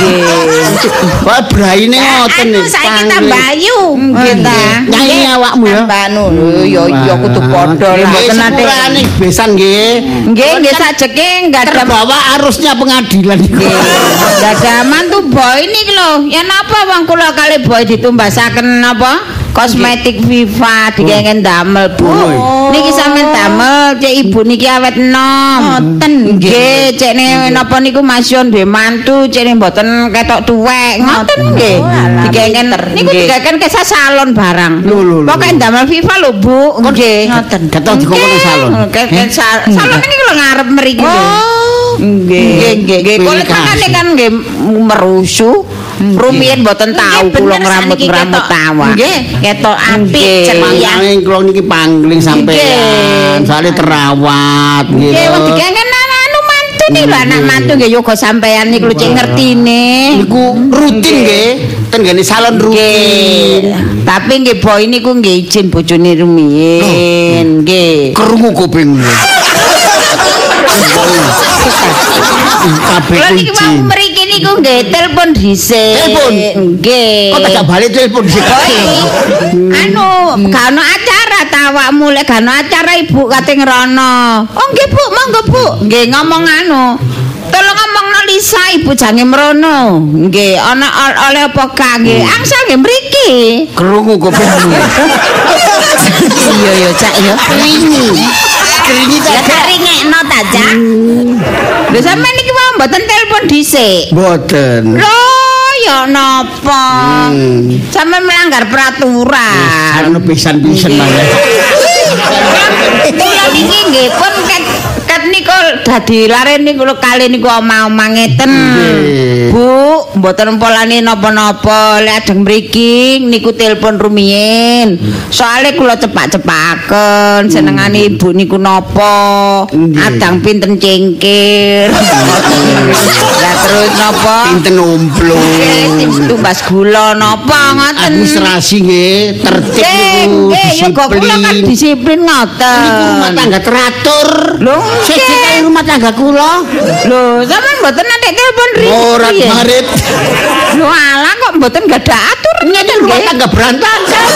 Wah, braine ngoten nih. saiki tambah ayu. Nggih ta. Nyanyi awakmu ya. Tambah anu ya iya kudu padha lah. Mboten Mboten ate. ate besan nggih. Nggih, nggih sajeke enggak ada Terbawa arusnya pengadilan iku. Enggak ada mantu boy niki lho. Ya napa wong kula kali boy ditumbasaken napa? Kosmetik Viva dikengen damel, Bu. Oh. Niki sampean damel, cek ibu niki awet enom. Ngoten nggih, cek napa niku masyon duwe mantu, cek mboten ketok tuwek. Ngoten nggih. Dikengen niku dikengen kesa salon barang. Pokoke damel Viva lho, Bu. Nggih. Ngoten. Ketok nang salon. Nggih, sal- salon niki lho ngarep mriki lho. Nggih, nggih, nggih. Kulit makane kasih. kan nggih merusu. Rumiyin mboten tahu kula ngramut-ngramut tawa. Nggih, ketok apik ceria. Mangane kula niki pangling sampean. Soale terawat Nggih, gitu. wong dikengen anu mantu nih lho anak mantu nggih yoga sampean niku lho cek ngertine. Niku rutin nggih. Ten gene salon Nggih. rutin. Tapi nggih boy niku nggih izin bojone rumiyin. Nggih. Krungu kuping. <laughs> Kabeh izin. Niku nggih telepon dhisik. Telepon? Nggih. Kok tak balik telepon sih. anu gak ono acara ta awakmu lek gak ono acara ibu kate ngerono oh nggih bu monggo bu nggih ngomong anu tolong ngomong no Lisa ibu jange merono nggih ana ol- oleh apa kak nggih angsal nggih mriki Krungu kupingmu. iya ya cak ya Keringi. Keringi ya tak ringekno ta cak sampean niki mau mboten telepon dhisik Boten. lho ya napa Hmm. sampean melanggar peraturan Karena pisan-pisan malah. Kula niki nggih pun ket ket dadi lare niku kali niku omah-omah ngeten. Bu, mboten polani napa-napa lek adeng mriki niku telepon rumiyin. Soale kula cepak-cepaken senengane ibu niku napa? Adang pinten cengkir. <laughs> Lah terus napa? Pinten umplung. Tim tumbas gula napa ngoten. Administrasi nggih tertib Nggih, niku nggih, ya kok kula kan disiplin. disiplin ngoten. Niku rumah tangga teratur. Lho, Kaya rumah tangga kula. Lho, sampean mboten nate telepon riki. Piye? marit. Lho alah kok mboten gak ada atur Ini rumah tangga berantakan.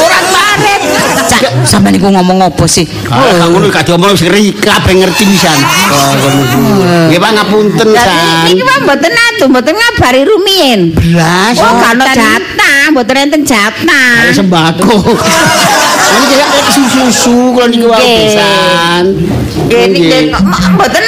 Morat marit. Cak, sampean niku ngomong apa sih? Ah, ngono kadhe omong wis ngeri kabeh ngerti pisan. Oh, ngono. Nggih, Pak ngapunten, San. niki mah mboten atu, mboten ngabari rumiyin. Belas. Oh, gak ono mboten enten jatah. Ayo sembako. <laughs> Ini kayak susu-susu kalau niku wae pisan. Nggih, mboten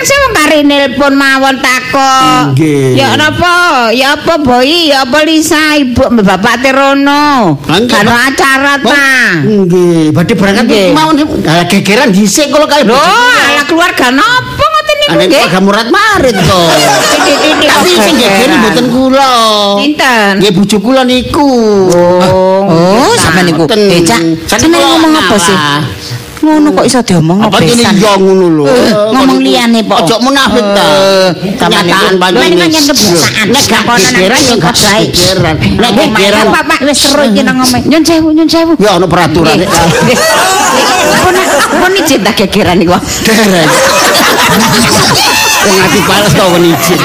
sing kari nelpon mawon takok. Ya napa? Ya apa Boy? Ya apa Lisa? Ibu Bapak Terono. Kan acara ta. Nggih, badhe berangkat mawon gegeran dhisik kalau kali Lho, ala keluarga napa niku Ada nggih? Murat Marit to. Tapi sing gegeran. mboten kula. Pinten? Nggih bojo kula niku. Oh, sampe niku. Ngoten. Eh, Cak, Sampe sampe kula ngomong apa sih? Ngono kok iso diomong Apa kene yo ngono lho. Eh, ngomong liyane, Pak. Ojo munafik ta. Kenyataan Lha ini kan pancen. kebiasaan. Nek gak gegeran yo gak baik. gegeran. Nek gegeran Bapak wis seru iki nang omah. Nyun sewu, nyun sewu. ya ono peraturan. Pun pun izin tak gegeran niku. Wong ati pales kok wen izin.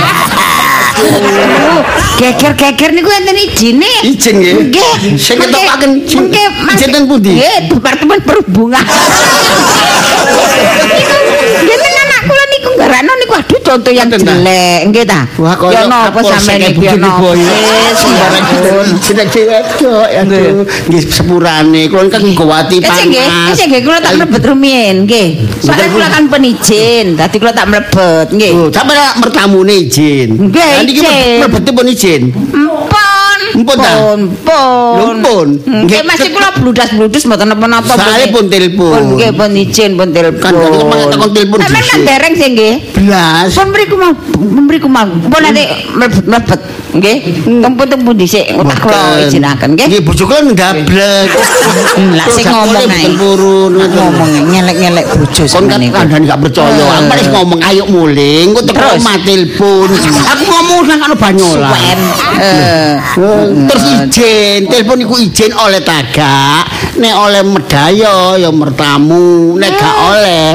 Geger-geger niku enten ijine. Izin nggih. Nggih. Sing ketokaken. Nggih, Mas. Izin ten pundi? Nggih, Departemen Perhubungan. Nggih, ten anak kula niku nggarano contoh yang jelek, nggih ta? Ya napa sampean iki ya napa? Sembarang jeneng wedok ya tuh. Nggih sepurane kula kan gowati Kece nggih, panas. kece nggih kula tak mlebet rumiyin, nggih. Soale kula kan penizin, dadi kula tak mlebet, nggih. Oh, sampe mertamune izin. Nggih, izin. mlebete pun izin. Empon. Empun ta? Pun, pun. Lho, pun. Nggih, masih kula bludas-bludus mboten napa-napa. Soale pun telepon. Pun nggih pun izin pun telepon. Kan kan kemang telepon telepon Sampeyan kan dereng sih nggih. Blas. Pun mriku mau, mriku mau. Pun nanti mlebet-mlebet. Nggih. Tempu-tempu dhisik tak kula izinaken nggih. Nggih bojo kula ndablek. Lah sing ngomong ae. Ngomong nyelek-nyelek bojo Kon kan sampeyan iku. kandhane gak percaya. Eh. Aku wis ngomong ayo mulih, engko teko Terus? omah telepon. Aku ngomong nang karo banyola. Terus izin, telepon iku izin oleh tagak, nek oleh medaya ya mertamu, nek gak oleh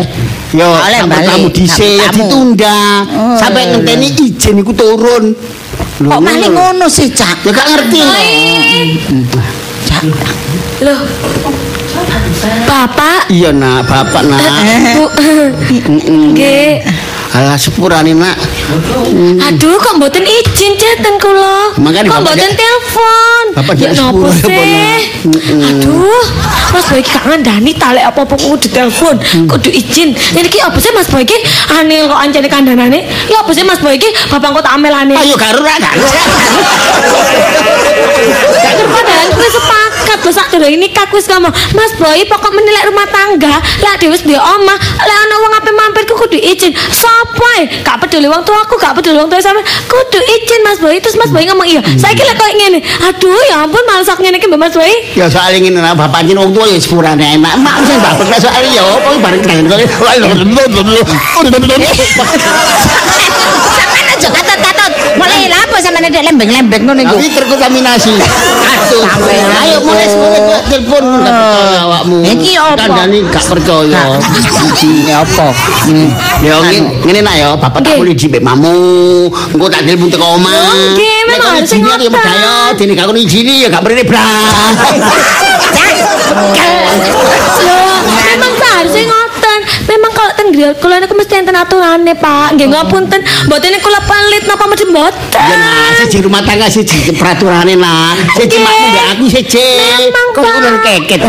ya Oleh mertamu dhisik ditunda. Sampai ngenteni izin iku turun. Kok malah ngono sih, Cak? Ya gak ngerti. Cak. Loh. Bapak, Iya nak, bapak nak. Bu. Nggih. Alah sepurane nak. Aduh, kok mboten izin ceten kula. Makanya kok mboten telepon. Bapak ya dia nopo sepuluh, sih? apa, Aduh, Mas Boy iki gak ngandani talek apa-apa kudu ditelepon, kudu izin. Ini ki apa sih Mas Boy iki anil kok ancene kandhanane? Ya apa sih Mas Boy iki bapak kok tak amelane? Ayo garu nak garu. Padahal gue sepakat loh sak durung ini kaku wis ngomong Mas Boy pokok menilai rumah tangga Lah dia wis dia omah Lah ana wong ape mampir ku kudu izin Sopo ae Gak peduli wong tua aku Gak peduli wong tua sampe Kudu izin Mas Boy Terus Mas Boy ngomong iya Saya kira kok ngene Aduh ya ampun malah sak ngene iki Mbak Mas Boy Ya soal ingin nak bapak jin wong tua ya sepurane enak. Mak sing bapak nek soal ya apa bareng kangen kali. Sampeyan aja katut-katut. Mulai apa sampeyan ndek lembeng-lembeng ngono iku? Tapi terkontaminasi. Aduh. Ayo mulai semuanya telepon gak percaya awakmu. Iki apa? Kandhani gak percaya. Iki apa? Ya ngene nak ya, bapak tak boleh jibek mamu. Engko tak telepon teko omah. Oh, nggih, Nek memang kon harus izini ya medaya, dene gak kon izini ya gak mrene blas. <laughs> Loh, memang seharusnya ngoten. Memang kalau ten griya kula niku mesti enten aturane, Pak. Nggih ngapunten, mboten kula pelit napa mesti mboten. Ya nak, siji rumah tangga siji peraturane nak. Siji makmu mbek aku siji. Memang, Kok kudu keket.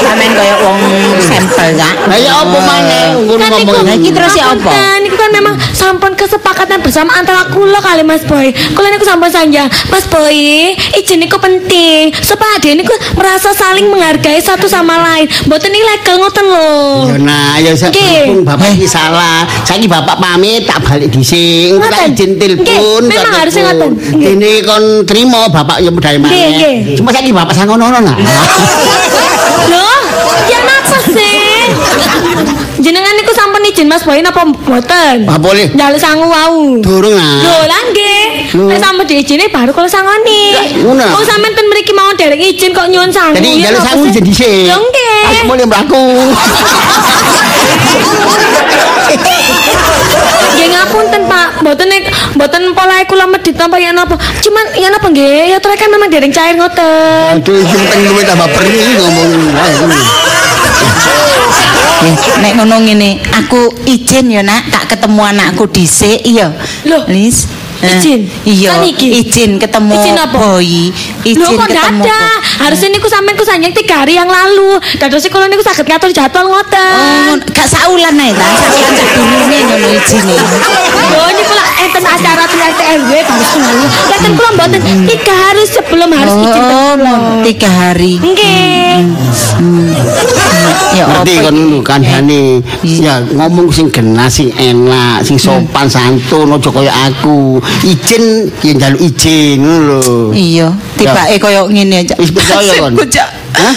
Sampeyan kaya wong sampel ya. Lah ya apa maneh ngono ngomong. Lah, iki terus ya apa? Ngapunten, Niku kan memang sampun kesepakatan bersama antara kula kali Mas Boy. Kula niku sampun sanja, Mas Boy, izin niku penting supaya dia niku merasa saling menghargai satu sama lain. Mboten ilegal ngoten lho. Ya nah, ya berhubung bapak iki salah. Saiki bapak pamit tak balik dhisik. Engko tak izin telepon. Nggih, memang telepon. ngoten. Dene kon trimo bapak ya budal Nggih, maneh. Cuma saiki bapak sangono nah. <laughs> Loh, ya napa sih? Jenengan niku sampun izin Mas Boy napa mboten? Ah, boleh. Njaluk sangu wau. Durung nah. Lho lah nggih. Lho. Nek sampun diizini baru kula sangoni. ngono. Wong sampean ten mriki mau dereng izin kok nyuwun sangu. Jadi ya jalur napa sangu izin dhisik. Lho nggih. Aku boleh mlaku. Nggih ngapunten Pak, mboten nek mboten polahe kula medhit napa ya napa. Cuman ya napa nggih, ya kan memang dereng cair ngoten. Aduh, iki penting luwih tambah perih ngomong. Nek ngono ngene, aku izin ya nak, tak ketemu anakku dhisik iya. Loh, Lis. Eh, izin? Iya, Kan iki? izin ketemu Izin apa? Boy. Izin Lho kok ketemu dadak? Boy. Harusnya niku sampean ku sanjang tiga hari yang lalu. Dados kula niku saged ngatur jadwal Oh, ngoten. gak saulan ae ta, saulan sadurunge ngono izine. Lho niku lah enten acara RT RW terus ngono. Laten kula mboten tiga hari sebelum harus izin Oh, tiga hari. Nggih. Ya Ngerti kan kandhane. Iya. Ya ngomong sing genah sing enak, sing sopan santun aja kaya aku. Izin ya njaluk izin lho. Iya, tibake koyo ngene aja. Wis percaya, kon? Hah?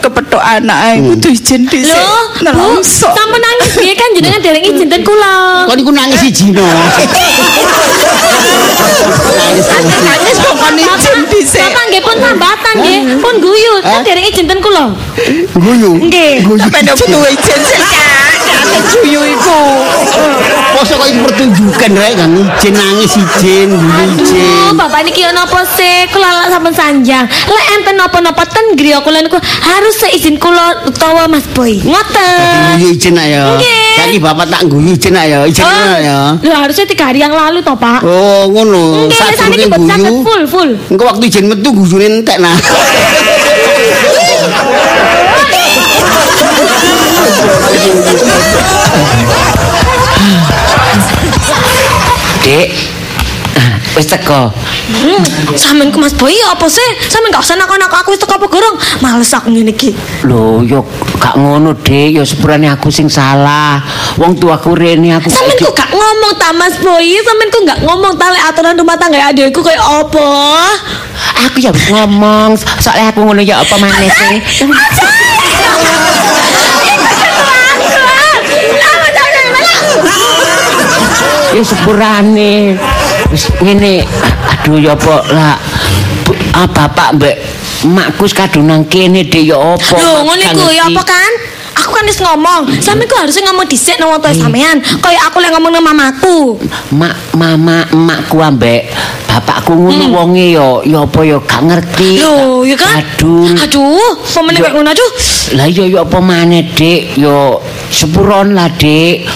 Kepethuk anak ae kudu izin dhisik. Lho, Bu, nelongso. sampun nangis piye kan jenengan dereng izin ten kula. Kok niku nangis siji no. Nangis kok kon izin dhisik. Bapak nggih pun tambatan nggih, pun guyu, kan dereng izin ten kula. Guyu. Nggih. Nek butuh izin sih, Juyu iku. Mosok kok iki pertunjukan rek kan izin nangis izin, guyu izin. Aduh, bapak niki yo napa sih? Kula lak sampun sanjang. Lek enten napa-napa ten griya kula niku harus seizin kula utawa Mas Boy. Ngoten. Guyu izin nak ya. Nggih. Saiki bapak tak guyu izin nak ya. Izin nak ya. Lho harusnya tiga hari yang lalu toh Pak. Oh, ngono. Sak saged guyu. full full. Engko waktu izin metu guyune entek nah. <laughs> <laughs> Dek, Wis teko. Hmm, sampean ku Mas Boy apa sih? Sampean gak usah nakon-nakon aku wis teko apa gorong. Males aku ngene iki. Lho, yo gak ngono, Dik. Yo sepurane aku sing salah. Wong tuaku rene aku Sampean saiki- ku gak ngomong ta Mas Boy, sampean ku gak ngomong ta aturan rumah tangga adikku kayak apa? Aku ya ngomong, soalnya aku ngono ya apa maneh sih? <laughs> Ya sepurane. Wis ngene, aduh ya apa lah. Ah, bapak mbek makku kadung nang kene Dik ya apa? Lho, Gak iku ya apa kan? Aku kan wis ngomong, sampean ku harusnya ngomong dhisik nang wong tuwa sampean. Kayak aku lek ngomong nang mamaku. Mak mama emakku ambek bapakku ngono wonge ya ya apa ya gak ngerti. Lho, ya kan? Aduh. Aduh, pemenang Ya. kayak ngono aduh. Lah iya ya apa maneh, Dik? Ya sepuron lah, Dik.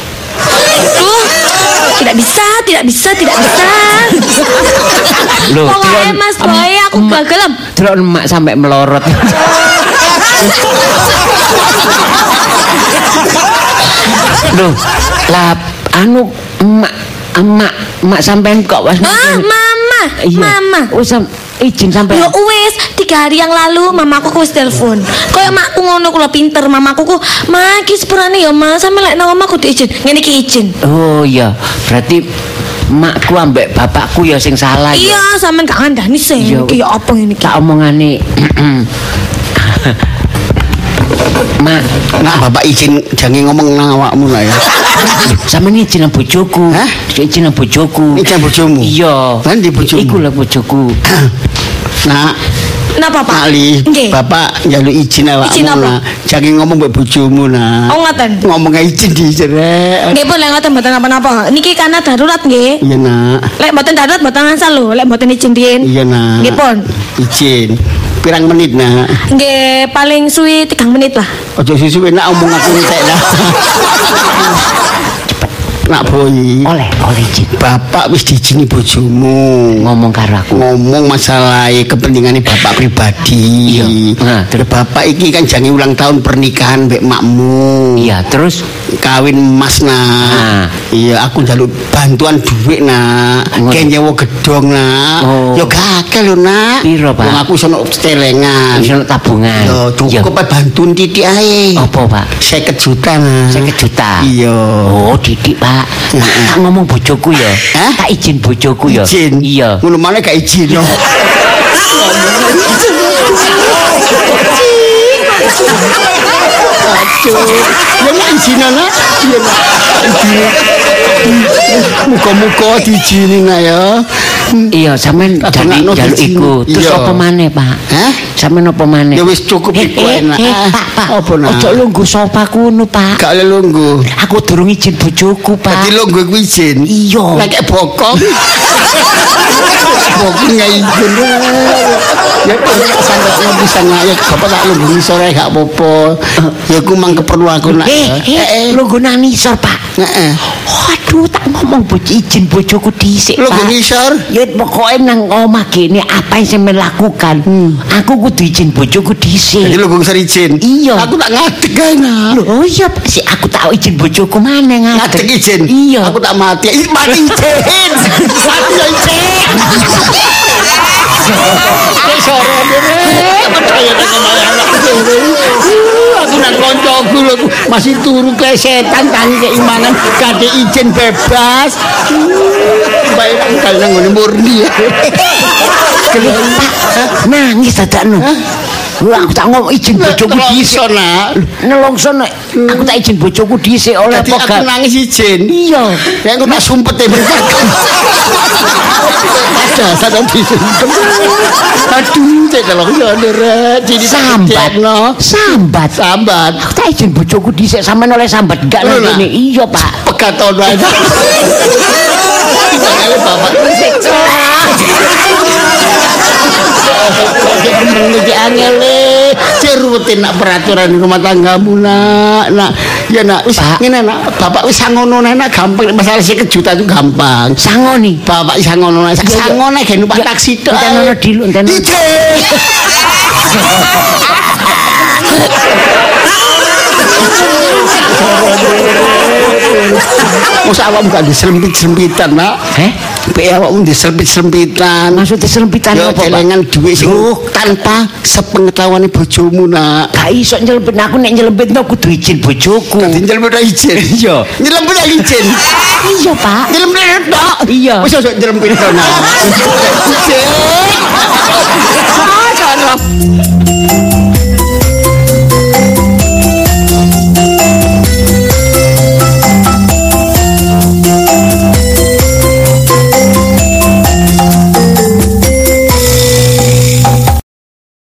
Tidak bisa, tidak bisa, tidak bisa. Loh, Pokoknya Tron, Mas Boy, aku gagal. em. Terus emak sampai melorot. Loh, lah anu emak emak emak sampean kok was Ah, mama, mama. Oh, sam, izin sampean. Yo wis, tiga hari yang lalu mamaku ku wis telepon. Kayak makku ngono kula pinter, mamaku ku, "Ma, iki sepurane ya, Ma, sampe lek nang omahku diizin." Ngene iki izin. Oh iya, berarti makku ambek bapakku ya sing salah ya. Iya, sampean gak ngandani sih. Iya. Iki ya apa ngene iki? Tak omongane. <clears throat> Mak, Nak bapak izin jangan ngomong nang awakmu lah ya. <laughs> sama ini izin bojoku. Hah? Izin bojoku. Izin bojomu? Iya. Lan di bojomu? Iku lah bojoku. <clears throat> Nak, Napa, Pak? Ali, Nggih. bapak njaluk izin awakmu Izin apa? nak. Jangan ngomong mbek bojomu nak. Oh, ngoten. Ngomong izin dicerek. Nggih, pun lek ngoten mboten napa-napa. Niki karena darurat nggih. Iya nak. Lek mboten darurat mboten ngansal lho, lek mboten izin riyen. Iya nak. Nggih, pun. Izin. Pirang menit nak. Nggih, paling suwi 3 menit lah. Ojo susu nak omong aku entek nak. <laughs> Nak boy. Oleh, oleh izin. Bapak wis diizini bojomu. Ngomong karo aku. ngomong masalah kepentingan bapak pribadi. Iya. Nah, terus bapak iki kan jangan ulang tahun pernikahan mbek makmu. Iya, terus Kawin emas Nah. nah. Iya, aku njaluk bantuan duit nak. Kayak nyewa gedong nak. Oh. Yo gagal lho nak. Piro, Pak? Wong aku sono celengan. wis ono tabungan. Yo cukup ae bantuin titik ae. Apa, Pak? 50 juta nak. 50 juta. Iya. Oh, didik, Pak. Tak ngomong bojoku ya. Tak izin bojoku ya. Izin. Iya. Ngono mana gak izin no. <laughs> Ya nak izin nak. Ya nak. Muka-muka diizinin nak ya. Iya, sampean jaluk diizin. iku. Terus apa maneh, Pak? Hah? Sampean apa maneh? Ya wis cukup Eh, iku eh, enak. eh, Ah, Pak, Pak. apa, nak? Ojo lungguh sofa kuno, Pak. Gak oleh lunggu. Aku durung izin bojoku, Dadi Pak. lunggu ku izin. Iya. Lek bokong. <laughs> Bokong izin. Ya kok sampe lo bisa nak ya bapak tak lunggu sore gak apa-apa. Ya ku mang keperluan aku nak. Eh, eh, lungguh nang nisor, Pak. Heeh. Waduh, tak ngomong bojo izin bojoku dhisik, Lungguh Pak. ngisor. Ya pokoknya nang omah gini apa yang saya lakukan Aku kudu izin bojoku Jadi dhisik lu gue izin. Iya. Aku tak ngadeg kan. Loh iya Pak. si aku tahu izin bojoku mana Ngadeg ngadeg izin. Iya Aku tak mati. Mati izin. <laughs> Mati izin. <laughs> Aku nak koncoku lho masih turu klesetan tangi keimanan gade izin bebas. Baik kalau nang ngene murni. Ya. Nangis dadakno Lu aku tak ngomong izin bojoku dhisik Nelongso nak. Nelongso nek aku tak izin bojoku dhisik oleh apa aku gak nangis izin. Iya Ya aku tak sumpet ya. Ada sadar disumpet. Aduh, cek kalau ya nderet. Jadi Sambat. Sambat Sambat. Aku tak izin bojoku dhisik sampean oleh sambat gak kene Iya Pak Pegaton wae. <laughs> Bapak Menguji angel. Cerutin nak peraturan rumah tanggamu nak. Nak ya nak wis ngene nak bapak wis sangono nak gampang masalah si kejutan itu gampang. Sango nih Bapak wis sangono nak sangono gen numpak taksi tok. enten ono dilu, enten. <laughs> Masa awak bukan diselempit-selempitan nak Eh Sampai awakmu diselempit-selempitan. Maksudnya selempitan Yo apa, Pak? celengan duit sing tanpa sepengetahuan bojomu nak. Gak iso nyelempit aku nek nyelempit no kudu izin bojoku. Dadi nyelempit ora izin. <laughs> Iya. Nyelempit ora izin. <laughs> Iya, Pak. Nyelempit tok. Iya. Wis sok nyelempit to nak. <laughs> Cek. Ah.